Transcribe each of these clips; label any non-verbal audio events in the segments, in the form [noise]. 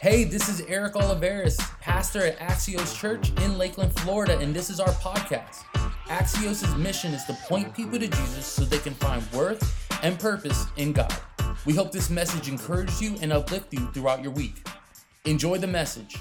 Hey, this is Eric Oliveris, pastor at Axios Church in Lakeland, Florida, and this is our podcast. Axios' mission is to point people to Jesus so they can find worth and purpose in God. We hope this message encourages you and uplifts you throughout your week. Enjoy the message.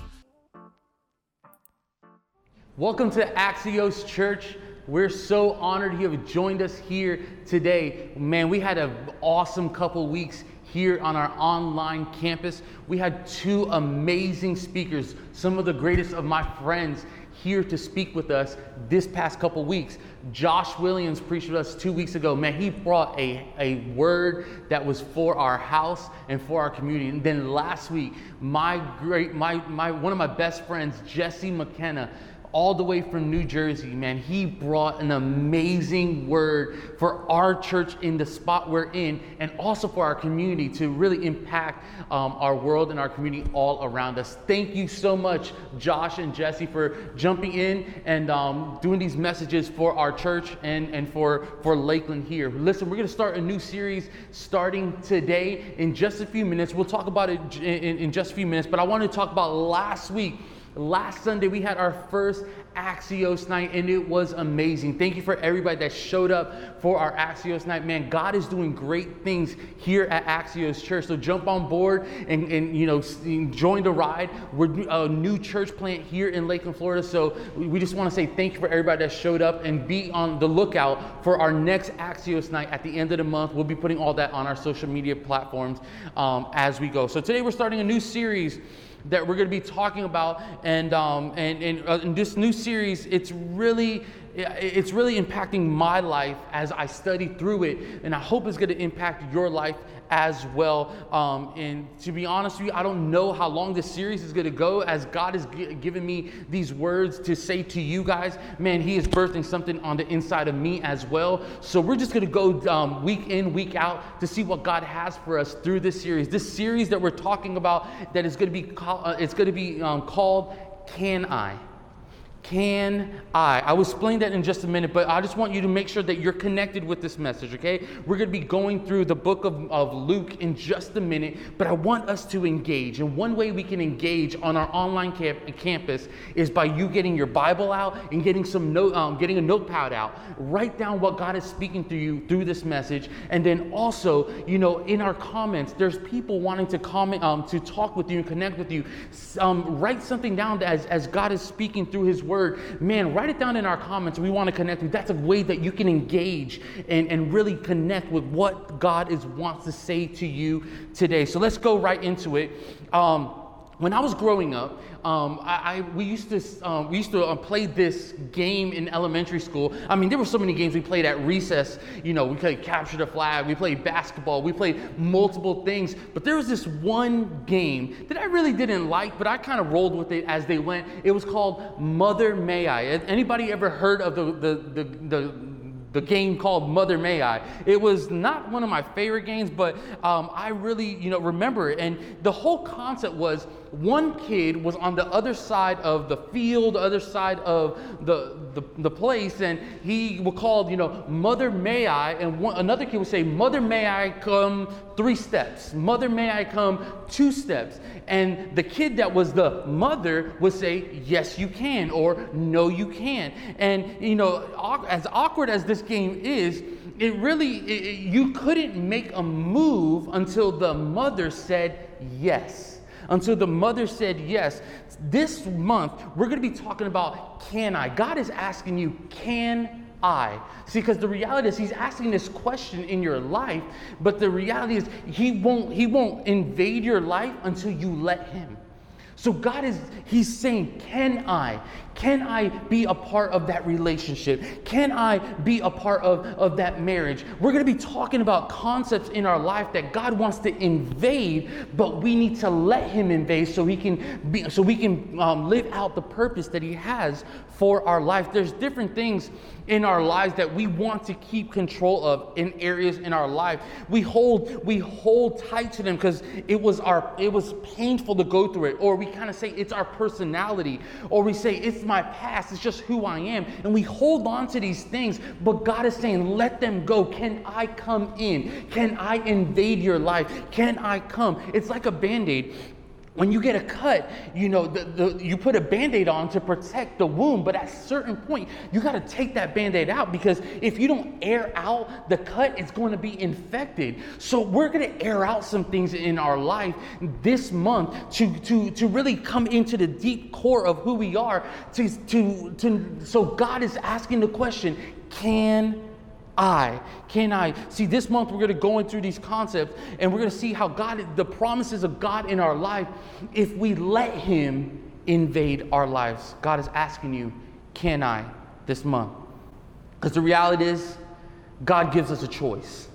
Welcome to Axios Church. We're so honored you have joined us here today. Man, we had an awesome couple weeks here on our online campus. We had two amazing speakers, some of the greatest of my friends here to speak with us this past couple weeks. Josh Williams preached with us two weeks ago. Man, he brought a, a word that was for our house and for our community. And then last week, my great, my, my one of my best friends, Jesse McKenna, all the way from New Jersey, man. He brought an amazing word for our church in the spot we're in, and also for our community to really impact um, our world and our community all around us. Thank you so much, Josh and Jesse, for jumping in and um, doing these messages for our church and, and for, for Lakeland here. Listen, we're going to start a new series starting today in just a few minutes. We'll talk about it in, in just a few minutes, but I want to talk about last week Last Sunday, we had our first Axios night, and it was amazing. Thank you for everybody that showed up for our Axios night. Man, God is doing great things here at Axios Church. So jump on board and, and you know join the ride. We're a new church plant here in Lakeland, Florida. So we just want to say thank you for everybody that showed up and be on the lookout for our next Axios night at the end of the month. We'll be putting all that on our social media platforms um, as we go. So today we're starting a new series that we're going to be talking about. And, um, and, and uh, in this new series, it's really it's really impacting my life as I study through it, and I hope it's going to impact your life as well. Um, and to be honest with you, I don't know how long this series is going to go as God has g- given me these words to say to you guys. Man, He is birthing something on the inside of me as well. So we're just going to go um, week in, week out to see what God has for us through this series. This series that we're talking about that is going to be, call- uh, it's going to be um, called Can I? Can I? I will explain that in just a minute, but I just want you to make sure that you're connected with this message, okay? We're going to be going through the book of, of Luke in just a minute, but I want us to engage. And one way we can engage on our online camp, campus is by you getting your Bible out and getting some note, um, getting a notepad out. Write down what God is speaking to you through this message, and then also, you know, in our comments, there's people wanting to comment, um, to talk with you and connect with you. Um, write something down as as God is speaking through His word, man, write it down in our comments. We want to connect with. That's a way that you can engage and, and really connect with what God is wants to say to you today. So let's go right into it. Um, when I was growing up, um, I, I, we used to um, we used to uh, play this game in elementary school. I mean, there were so many games we played at recess. You know, we played capture the flag, we played basketball, we played multiple things. But there was this one game that I really didn't like, but I kind of rolled with it as they went. It was called Mother May I. Anybody ever heard of the the the, the the game called Mother May I. It was not one of my favorite games, but um, I really, you know, remember it. And the whole concept was one kid was on the other side of the field, other side of the, the, the place, and he would call, you know, Mother May I, and one, another kid would say, Mother May I come three steps, Mother May I come two steps. And the kid that was the mother would say, Yes, you can, or No, you can't. And, you know, as awkward as this game is, it really, it, you couldn't make a move until the mother said yes until the mother said yes. This month, we're going to be talking about can I? God is asking you, can I? See, because the reality is He's asking this question in your life, but the reality is He won't, He won't invade your life until you let Him. So God is, He's saying, Can I? Can I be a part of that relationship? Can I be a part of, of that marriage? We're going to be talking about concepts in our life that God wants to invade, but we need to let Him invade so He can be, so we can um, live out the purpose that He has for our life. There's different things in our lives that we want to keep control of in areas in our life. We hold we hold tight to them because it was our it was painful to go through it, or we kind of say it's our personality, or we say it's my past, it's just who I am. And we hold on to these things, but God is saying, let them go. Can I come in? Can I invade your life? Can I come? It's like a band aid when you get a cut, you know, the, the, you put a band-aid on to protect the wound, but at a certain point, you got to take that band-aid out because if you don't air out the cut, it's going to be infected. So we're going to air out some things in our life this month to, to, to really come into the deep core of who we are. To, to, to, so God is asking the question, can I? Can I? See, this month we're going to go in through these concepts and we're going to see how God, the promises of God in our life, if we let Him invade our lives. God is asking you, can I this month? Because the reality is, God gives us a choice.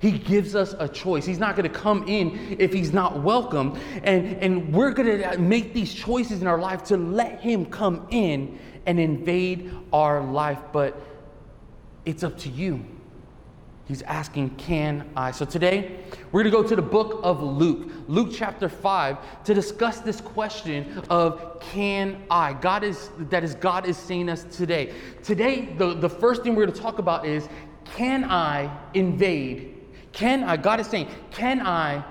He gives us a choice. He's not going to come in if he's not welcome. And, and we're going to make these choices in our life to let him come in and invade our life. But it's up to you. He's asking, Can I? So today, we're going to go to the book of Luke, Luke chapter 5, to discuss this question of Can I? God is, that is, God is saying us today. Today, the, the first thing we're going to talk about is Can I invade? Can I? God is saying, Can I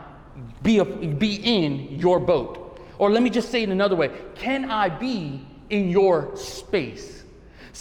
be, a, be in your boat? Or let me just say it another way Can I be in your space?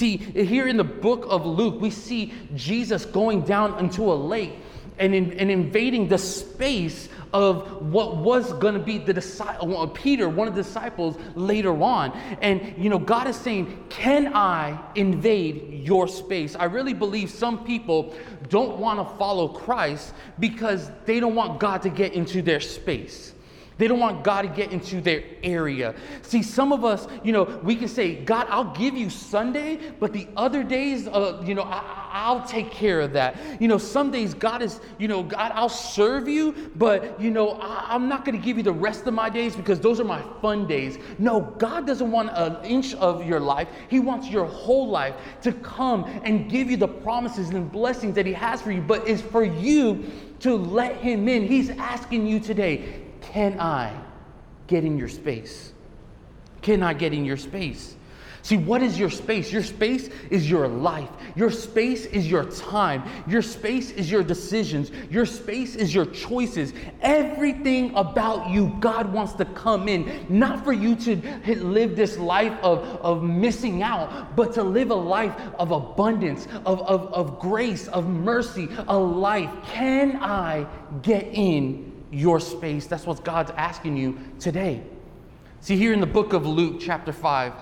See, here in the book of Luke, we see Jesus going down into a lake and, in, and invading the space of what was going to be the disciple, uh, Peter, one of the disciples later on. And, you know, God is saying, Can I invade your space? I really believe some people don't want to follow Christ because they don't want God to get into their space. They don't want God to get into their area. See, some of us, you know, we can say, God, I'll give you Sunday, but the other days, uh, you know, I, will take care of that. You know, some days God is, you know, God, I'll serve you, but, you know, I, I'm not going to give you the rest of my days because those are my fun days. No, God doesn't want an inch of your life. He wants your whole life to come and give you the promises and blessings that He has for you, but it's for you to let Him in. He's asking you today, can I get in your space? Can I get in your space? See, what is your space? Your space is your life. Your space is your time. Your space is your decisions. Your space is your choices. Everything about you, God wants to come in, not for you to live this life of, of missing out, but to live a life of abundance, of, of, of grace, of mercy, a life. Can I get in your space. That's what God's asking you today. See, here in the book of Luke, chapter 5,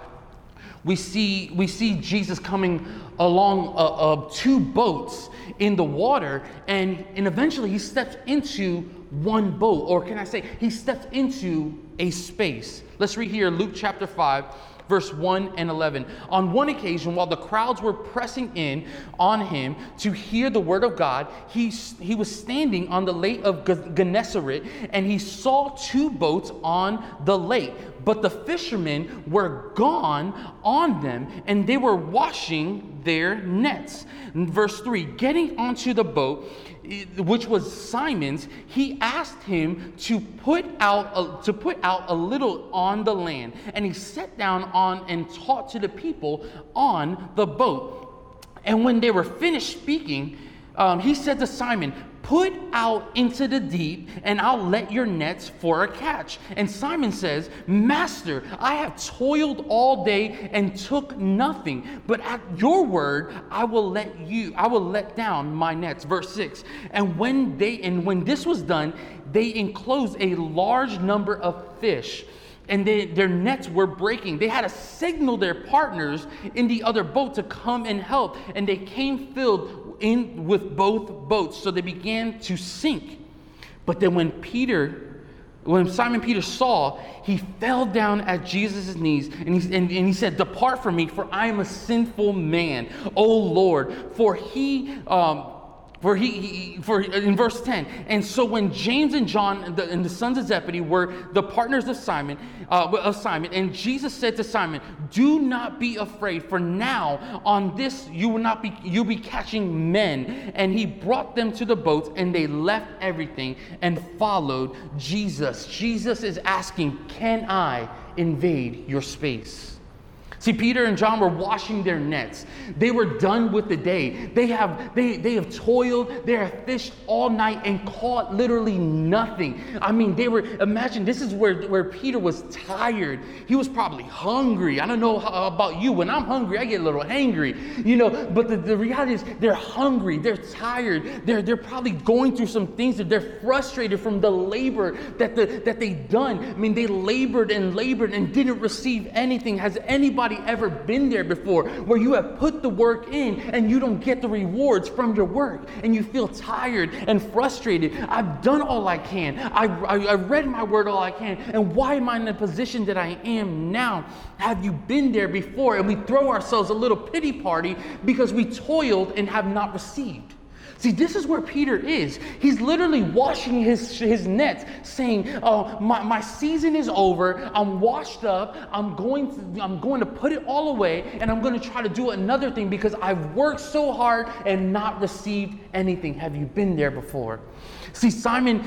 we see, we see Jesus coming along uh, uh, two boats in the water, and, and eventually he steps into one boat, or can I say, he steps into a space. Let's read here Luke chapter 5, verse 1 and 11. On one occasion, while the crowds were pressing in on him to hear the word of God, he, he was standing on the lake of Gennesaret and he saw two boats on the lake. But the fishermen were gone on them and they were washing their nets. Verse 3 Getting onto the boat, which was Simon's, he asked him to put out a, to put out a little on the land, and he sat down on and taught to the people on the boat. And when they were finished speaking, um, he said to Simon, Put out into the deep, and I'll let your nets for a catch. And Simon says, Master, I have toiled all day and took nothing, but at your word I will let you, I will let down my nets. Verse 6. And when they and when this was done, they enclosed a large number of fish and they, their nets were breaking. They had to signal their partners in the other boat to come and help, and they came filled in with both boats, so they began to sink. But then when Peter, when Simon Peter saw, he fell down at Jesus' knees and he, and, and he said, Depart from me, for I am a sinful man, O Lord. For he, um, for he, he, for in verse 10 and so when james and john and the, and the sons of zebedee were the partners of simon uh, of simon and jesus said to simon do not be afraid for now on this you will not be you'll be catching men and he brought them to the boats and they left everything and followed jesus. Jesus is asking can i invade your space See, Peter and John were washing their nets. They were done with the day. They have they, they have toiled, they have fished all night and caught literally nothing. I mean, they were imagine this is where, where Peter was tired. He was probably hungry. I don't know how, about you. When I'm hungry, I get a little angry, you know, but the, the reality is they're hungry, they're tired, they're they're probably going through some things that they're frustrated from the labor that the that they done. I mean, they labored and labored and didn't receive anything. Has anybody ever been there before where you have put the work in and you don't get the rewards from your work and you feel tired and frustrated? I've done all I can. I, I, read my word all I can. And why am I in the position that I am now? Have you been there before? And we throw ourselves a little pity party because we toiled and have not received. See, this is where Peter is. He's literally washing his, his nets, saying, Oh, my, my season is over. I'm washed up. I'm going, to, I'm going to put it all away, and I'm going to try to do another thing because I've worked so hard and not received anything. Have you been there before? See, Simon,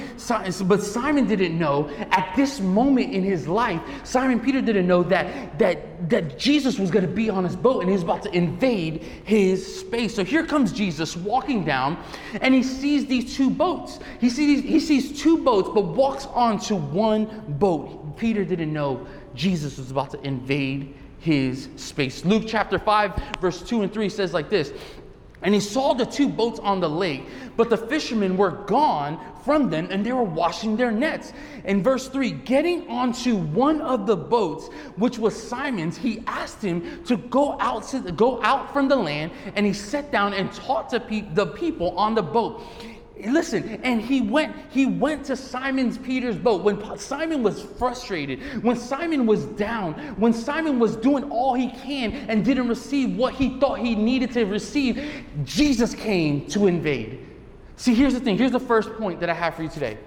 but Simon didn't know at this moment in his life, Simon Peter didn't know that, that, that Jesus was going to be on his boat and he was about to invade his space. So here comes Jesus walking down and he sees these two boats. He sees, he sees two boats, but walks onto one boat. Peter didn't know Jesus was about to invade his space. Luke chapter 5, verse 2 and 3 says like this and he saw the two boats on the lake, but the fishermen were gone from them and they were washing their nets. In verse 3, getting onto one of the boats, which was Simon's, he asked him to go out, to, go out from the land, and he sat down and taught the, pe- the people on the boat listen and he went he went to simon's peter's boat. When simon was frustrated when simon was down when simon was doing all he can and didn't receive what he thought he needed to receive jesus came to invade. See here's the thing. Here's the first point that i have for you today.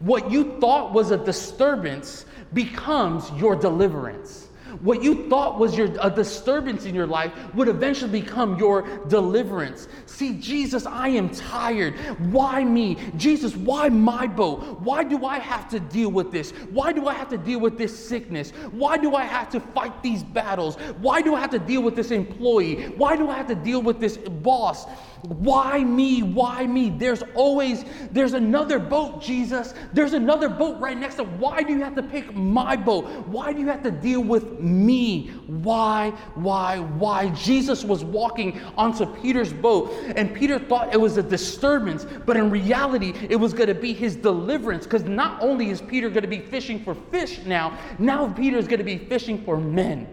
What you thought was a disturbance becomes your deliverance what you thought was your a disturbance in your life would eventually become your deliverance. See, Jesus, I am tired. Why me? Jesus, why my boat? Why do I have to deal with this? Why do I have to deal with this sickness? Why do I have to fight these battles? Why do I have to deal with this employee? Why do I have to deal with this boss? Why me? Why me? There's always there's another boat, Jesus. There's another boat right next to. Why do you have to pick my boat? Why do you have to deal with me? Why? Why? Why? Jesus was walking onto Peter's boat and Peter thought it was a disturbance, but in reality it was going to be his deliverance because not only is Peter going to be fishing for fish now, now Peter is going to be fishing for men.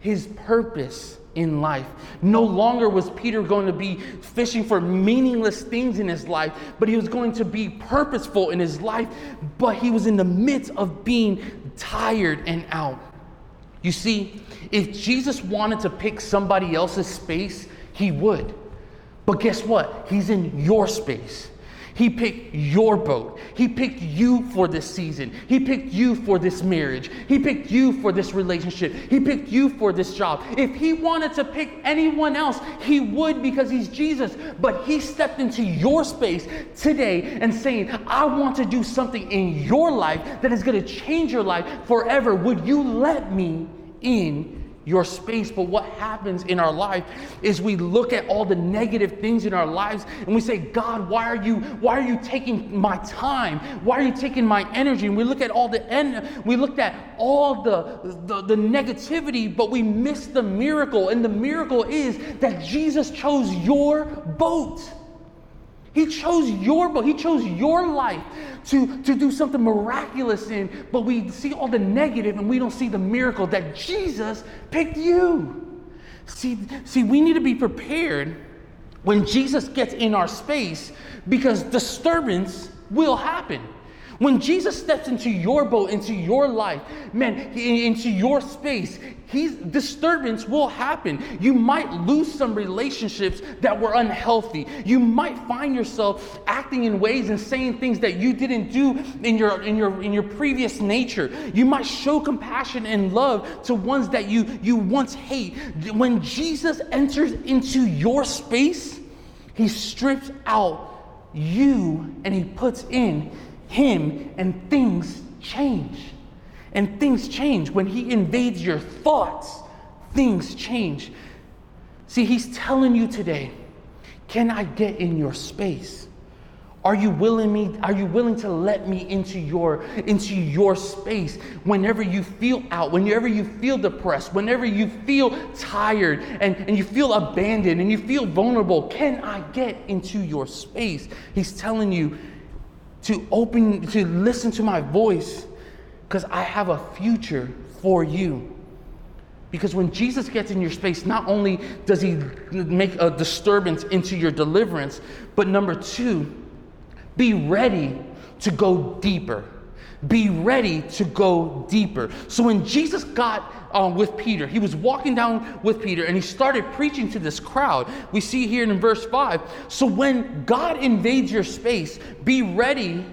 His purpose in life. No longer was Peter going to be fishing for meaningless things in his life, but he was going to be purposeful in his life, but he was in the midst of being tired and out. You see, if Jesus wanted to pick somebody else's space, he would. But guess what? He's in your space. He picked your boat. He picked you for this season. He picked you for this marriage. He picked you for this relationship. He picked you for this job. If he wanted to pick anyone else, he would because he's Jesus. But he stepped into your space today and saying, I want to do something in your life that is going to change your life forever. Would you let me in your space. But what happens in our life is we look at all the negative things in our lives and we say, God, why are you, why are you taking my time? Why are you taking my energy? And we look at all the en- we looked at all the, the, the negativity, but we miss the miracle. And the miracle is that Jesus chose your boat. He chose your boat. He chose your life to, to do something miraculous in, but we see all the negative and we don't see the miracle that Jesus picked you. See, see, we need to be prepared when Jesus gets in our space because disturbance will happen. When Jesus steps into your boat, into your life, man, into your space, he's, disturbance will happen. You might lose some relationships that were unhealthy. You might find yourself acting in ways and saying things that you didn't do in your, in your, in your previous nature. You might show compassion and love to ones that you, you once hate. When Jesus enters into your space, he strips out you and he puts in him and things change. And things change. When he invades your thoughts, things change. See, he's telling you today, can I get in your space? Are you willing me are you willing to let me into your into your space whenever you feel out, whenever you feel depressed, whenever you feel tired and, and you feel abandoned and you feel vulnerable? Can I get into your space? He's telling you to open, to listen to my voice, because I have a future for you. Because when Jesus gets in your space, not only does he make a disturbance into your deliverance, but number two, be ready to go deeper. Be ready to go deeper. So when Jesus got um, with Peter, he was walking down with Peter and he started preaching to this crowd. We see here in verse 5. So when God invades your space, be ready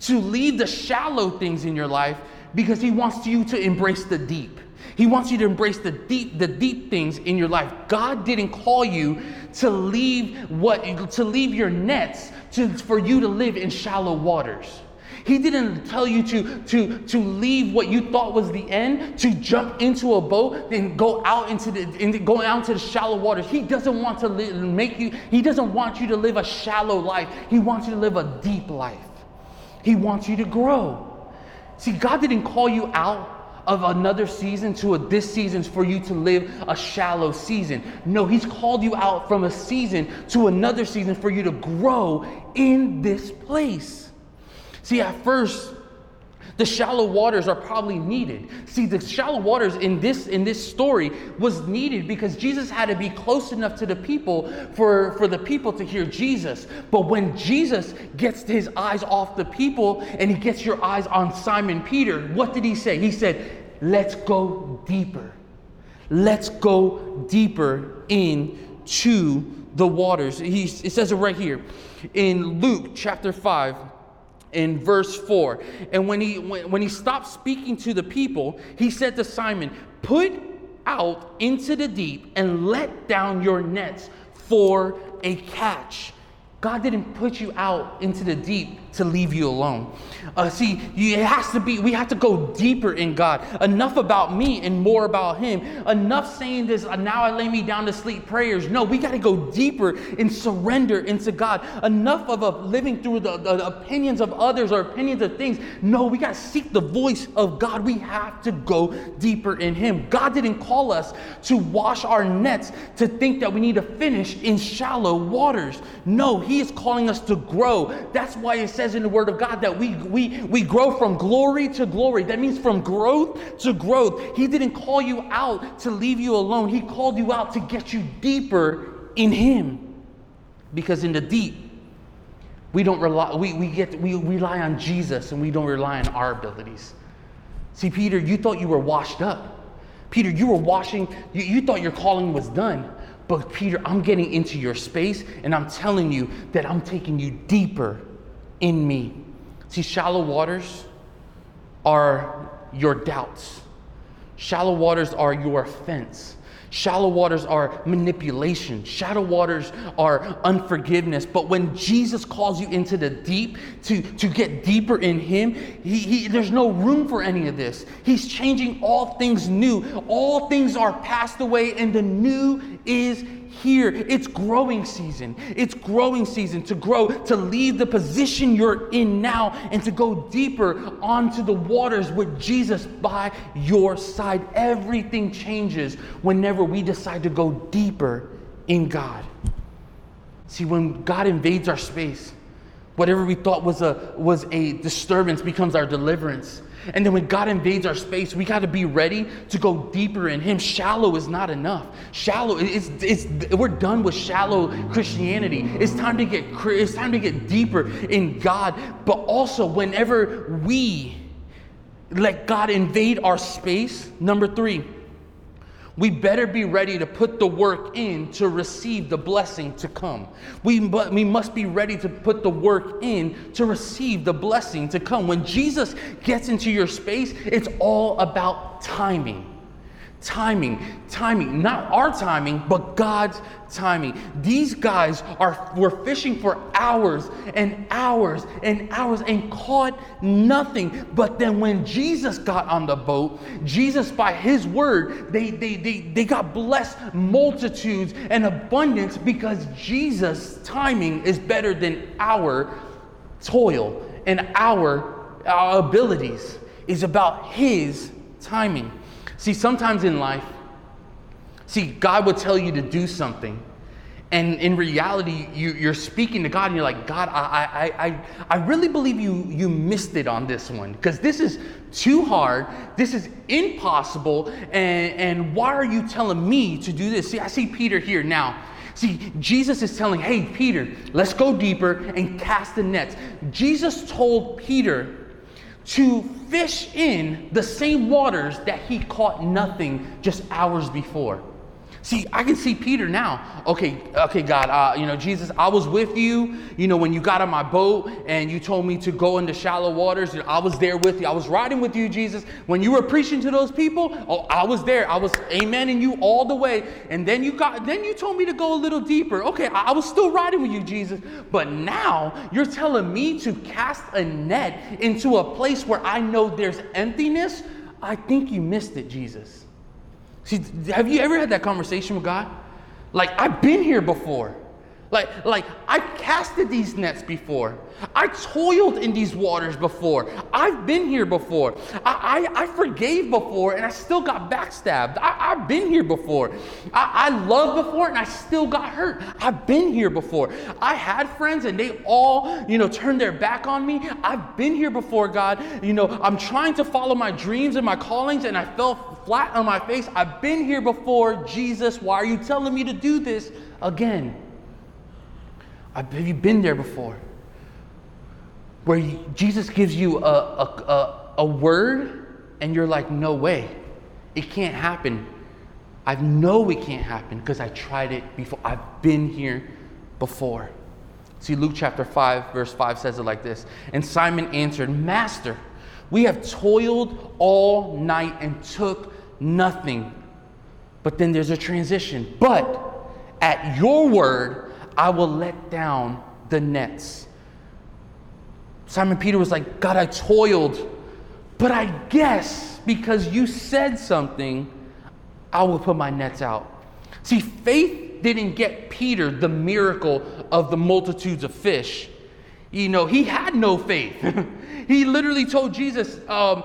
to leave the shallow things in your life because he wants you to embrace the deep. He wants you to embrace the deep, the deep things in your life. God didn't call you to leave what to leave your nets to, for you to live in shallow waters. He didn't tell you to, to, to leave what you thought was the end, to jump into a boat, and go out into the in, go out into the shallow waters. He doesn't want to make you, he doesn't want you to live a shallow life. He wants you to live a deep life. He wants you to grow. See, God didn't call you out of another season to a, this season for you to live a shallow season. No, He's called you out from a season to another season for you to grow in this place. See, at first, the shallow waters are probably needed. See, the shallow waters in this in this story was needed because Jesus had to be close enough to the people for, for the people to hear Jesus. But when Jesus gets his eyes off the people and he gets your eyes on Simon Peter, what did he say? He said, Let's go deeper. Let's go deeper into the waters. He, it says it right here in Luke chapter 5 in verse 4. And when he when, when he stopped speaking to the people, he said to Simon, "Put out into the deep and let down your nets for a catch." God didn't put you out into the deep to leave you alone. Uh, see, it has to be, we have to go deeper in God. Enough about me and more about Him. Enough saying this, uh, now I lay me down to sleep prayers. No, we got to go deeper and surrender into God. Enough of living through the, the opinions of others or opinions of things. No, we got to seek the voice of God. We have to go deeper in Him. God didn't call us to wash our nets to think that we need to finish in shallow waters. No, He is calling us to grow. That's why it says, says in the Word of God that we, we, we grow from glory to glory. That means from growth to growth. He didn't call you out to leave you alone, He called you out to get you deeper in Him. Because in the deep, we don't rely, we, we, get, we rely on Jesus and we don't rely on our abilities. See, Peter, you thought you were washed up. Peter, you were washing, you, you thought your calling was done. But Peter, I'm getting into your space and I'm telling you that I'm taking you deeper in me. See, shallow waters are your doubts, shallow waters are your offense. Shallow waters are manipulation. Shallow waters are unforgiveness. But when Jesus calls you into the deep to, to get deeper in Him, he, he, there's no room for any of this. He's changing all things new. All things are passed away, and the new is here. It's growing season. It's growing season to grow, to leave the position you're in now and to go deeper onto the waters with Jesus by your side. Everything changes whenever we decide to go deeper in God. See, when God invades our space, Whatever we thought was a, was a disturbance becomes our deliverance. And then when God invades our space, we got to be ready to go deeper in Him. Shallow is not enough. Shallow, it's, it's, we're done with shallow Christianity. It's time to get it's time to get deeper in God. But also, whenever we let God invade our space, number three, we better be ready to put the work in to receive the blessing to come. We, we must be ready to put the work in to receive the blessing to come. When Jesus gets into your space, it's all about timing timing, timing, not our timing, but God's timing. These guys are were fishing for hours and hours and hours and caught nothing. But then when Jesus got on the boat, Jesus by his word, they they they, they got blessed multitudes and abundance because Jesus' timing is better than our toil and our, our abilities is about his timing. See, sometimes in life, see, God will tell you to do something. And in reality, you, are speaking to God and you're like, God, I, I, I, I really believe you, you missed it on this one because this is too hard. This is impossible. And, and why are you telling me to do this? See, I see Peter here now. See, Jesus is telling, hey, Peter, let's go deeper and cast the nets. Jesus told Peter to fish in the same waters that he caught nothing just hours before. See, I can see Peter now. Okay, okay, God, uh, you know, Jesus, I was with you, you know, when you got on my boat and you told me to go into shallow waters. You know, I was there with you. I was riding with you, Jesus. When you were preaching to those people, oh, I was there. I was amening you all the way. And then you got, then you told me to go a little deeper. Okay, I, I was still riding with you, Jesus. But now you're telling me to cast a net into a place where I know there's emptiness. I think you missed it, Jesus. See, have you ever had that conversation with God? Like, I've been here before. Like, like I casted these nets before. I toiled in these waters before. I've been here before. I, I, I forgave before and I still got backstabbed. I, have been here before. I, I loved before and I still got hurt. I've been here before. I had friends and they all, you know, turned their back on me. I've been here before, God. You know, I'm trying to follow my dreams and my callings and I fell flat on my face. I've been here before. Jesus, why are you telling me to do this again? Have you been there before? Where Jesus gives you a, a, a, a word and you're like, no way, it can't happen. I know it can't happen because I tried it before. I've been here before. See, Luke chapter 5, verse 5 says it like this And Simon answered, Master, we have toiled all night and took nothing. But then there's a transition. But at your word, I will let down the nets. Simon Peter was like, God, I toiled, but I guess because you said something, I will put my nets out. See, faith didn't get Peter the miracle of the multitudes of fish. You know, he had no faith. [laughs] he literally told Jesus, um,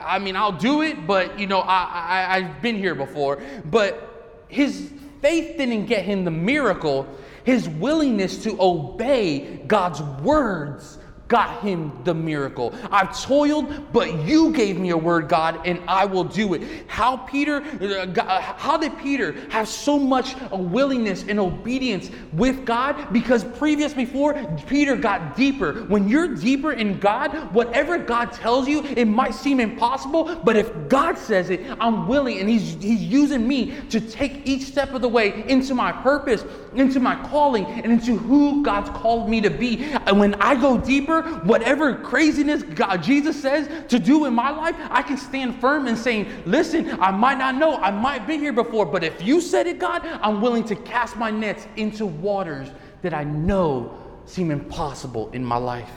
I mean, I'll do it, but, you know, I, I, I've been here before. But his faith didn't get him the miracle his willingness to obey God's words got him the miracle. I've toiled, but you gave me a word, God, and I will do it. How Peter, uh, uh, how did Peter have so much willingness and obedience with God? Because previous before, Peter got deeper. When you're deeper in God, whatever God tells you, it might seem impossible, but if God says it, I'm willing, and He's He's using me to take each step of the way into my purpose, into my calling, and into who God's called me to be. And when I go deeper whatever craziness God, Jesus says to do in my life, I can stand firm and saying, listen, I might not know, I might be here before, but if you said it, God, I'm willing to cast my nets into waters that I know seem impossible in my life.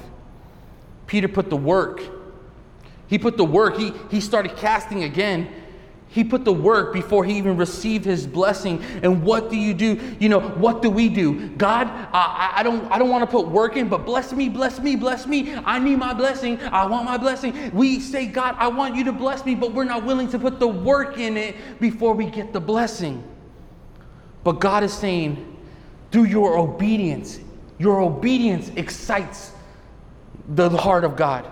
Peter put the work. He put the work. He, he started casting again. He put the work before he even received his blessing. And what do you do? You know, what do we do? God, I, I don't, I don't want to put work in, but bless me, bless me, bless me. I need my blessing. I want my blessing. We say, God, I want you to bless me, but we're not willing to put the work in it before we get the blessing. But God is saying, through your obedience, your obedience excites the heart of God.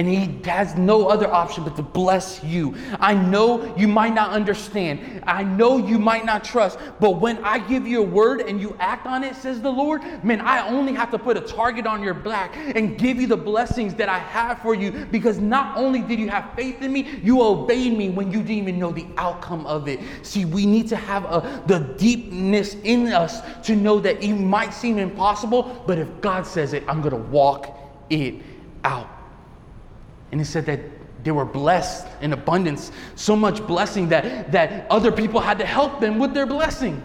And he has no other option but to bless you. I know you might not understand. I know you might not trust. But when I give you a word and you act on it, says the Lord, man, I only have to put a target on your back and give you the blessings that I have for you. Because not only did you have faith in me, you obeyed me when you didn't even know the outcome of it. See, we need to have a, the deepness in us to know that it might seem impossible, but if God says it, I'm going to walk it out. And it said that they were blessed in abundance, so much blessing that, that other people had to help them with their blessing.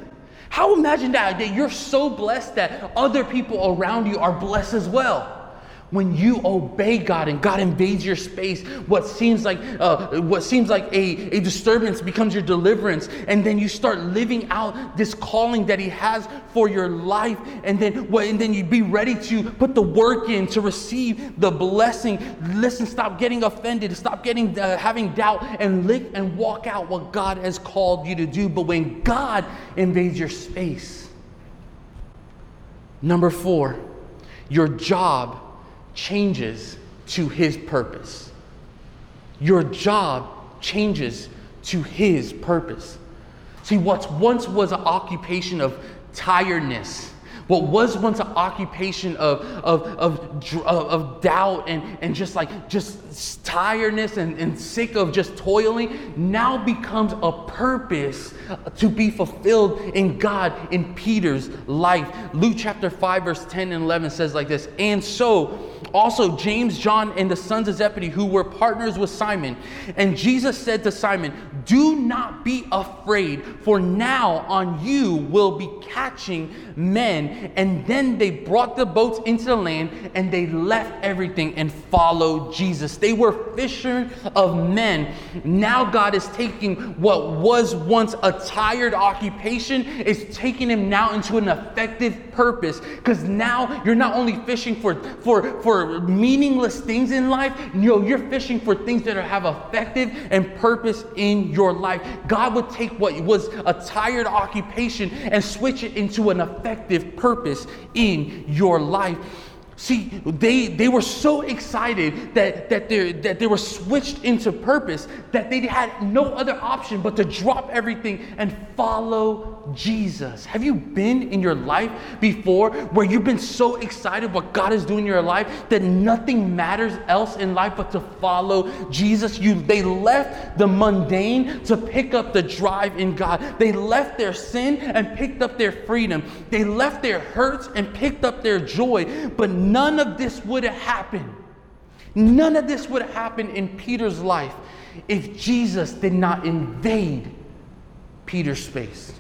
How imagine that, that you're so blessed that other people around you are blessed as well when you obey God and God invades your space, what seems like uh, what seems like a, a disturbance becomes your deliverance, and then you start living out this calling that He has for your life, and then what, and then you be ready to put the work in to receive the blessing. Listen, stop getting offended, stop getting uh, having doubt, and live and walk out what God has called you to do. But when God invades your space, number four, your job changes to his purpose. Your job changes to his purpose. See, what once was an occupation of tiredness, what was once an occupation of, of, of, of, doubt and, and just like just tiredness and, and sick of just toiling now becomes a purpose to be fulfilled in God in Peter's life. Luke chapter 5, verse 10 and 11 says like this And so also James, John, and the sons of Zebedee, who were partners with Simon. And Jesus said to Simon, Do not be afraid, for now on you will be catching men. And then they brought the boats into the land and they left everything and followed Jesus. They were fishers of men. Now God is taking what was once a tired occupation, is taking him now into an effective purpose. Because now you're not only fishing for, for, for meaningless things in life, know, you're fishing for things that are, have effective and purpose in your life. God would take what was a tired occupation and switch it into an effective purpose in your life. See, they, they were so excited that, that, they, that they were switched into purpose that they had no other option but to drop everything and follow Jesus. Have you been in your life before where you've been so excited what God is doing in your life that nothing matters else in life but to follow Jesus? You, they left the mundane to pick up the drive in God. They left their sin and picked up their freedom. They left their hurts and picked up their joy. But none of this would have happened. None of this would have happened in Peter's life if Jesus did not invade Peter's space.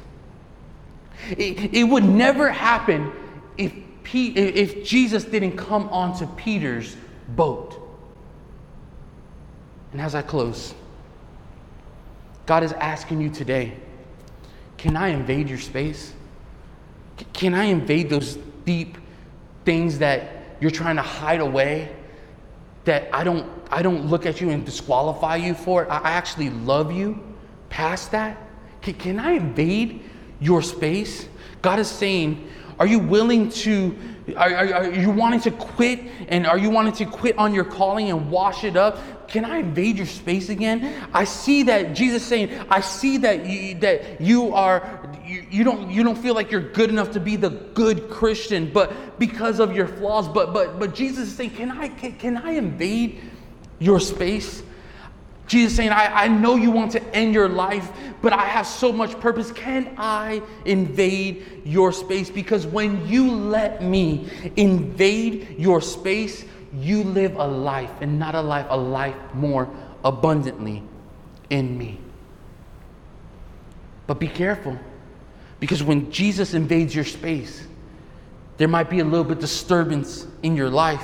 It, it would never happen if, if Jesus didn't come onto Peter's boat. And as I close, God is asking you today can I invade your space? Can I invade those deep things that you're trying to hide away that I don't, I don't look at you and disqualify you for it. I actually love you past that. Can, can I invade your space? God is saying, are you willing to, are, are, are, you wanting to quit and are you wanting to quit on your calling and wash it up? Can I invade your space again? I see that Jesus saying, I see that you, that you are you, you, don't you don't feel like you're good enough to be the good Christian, but because of your flaws. But but but Jesus is saying, Can I can, can I invade your space? Jesus saying, I, I know you want to end your life, but I have so much purpose. Can I invade your space? Because when you let me invade your space, you live a life, and not a life, a life more abundantly in me. But be careful. Because when Jesus invades your space, there might be a little bit disturbance in your life.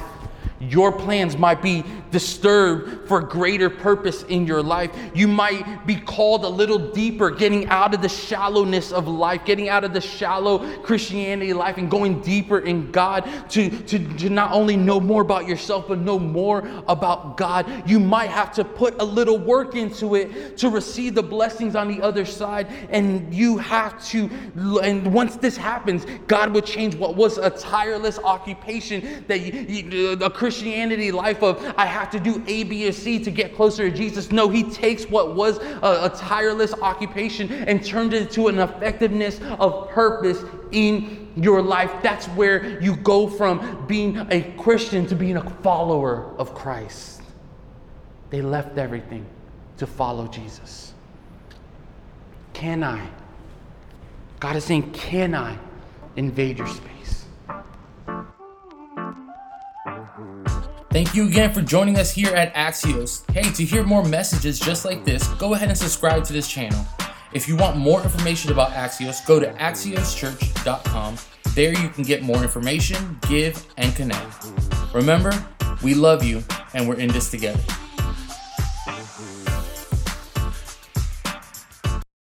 Your plans might be disturbed for greater purpose in your life. You might be called a little deeper, getting out of the shallowness of life, getting out of the shallow Christianity life and going deeper in God to, to, to not only know more about yourself, but know more about God. You might have to put a little work into it to receive the blessings on the other side. And you have to, and once this happens, God would change what was a tireless occupation that you, you, a Christianity life of I have to do A, B, or C to get closer to Jesus. No, He takes what was a, a tireless occupation and turned it into an effectiveness of purpose in your life. That's where you go from being a Christian to being a follower of Christ. They left everything to follow Jesus. Can I? God is saying, Can I invade your space? Thank you again for joining us here at Axios. Hey, to hear more messages just like this, go ahead and subscribe to this channel. If you want more information about Axios, go to axioschurch.com. There you can get more information, give, and connect. Remember, we love you and we're in this together.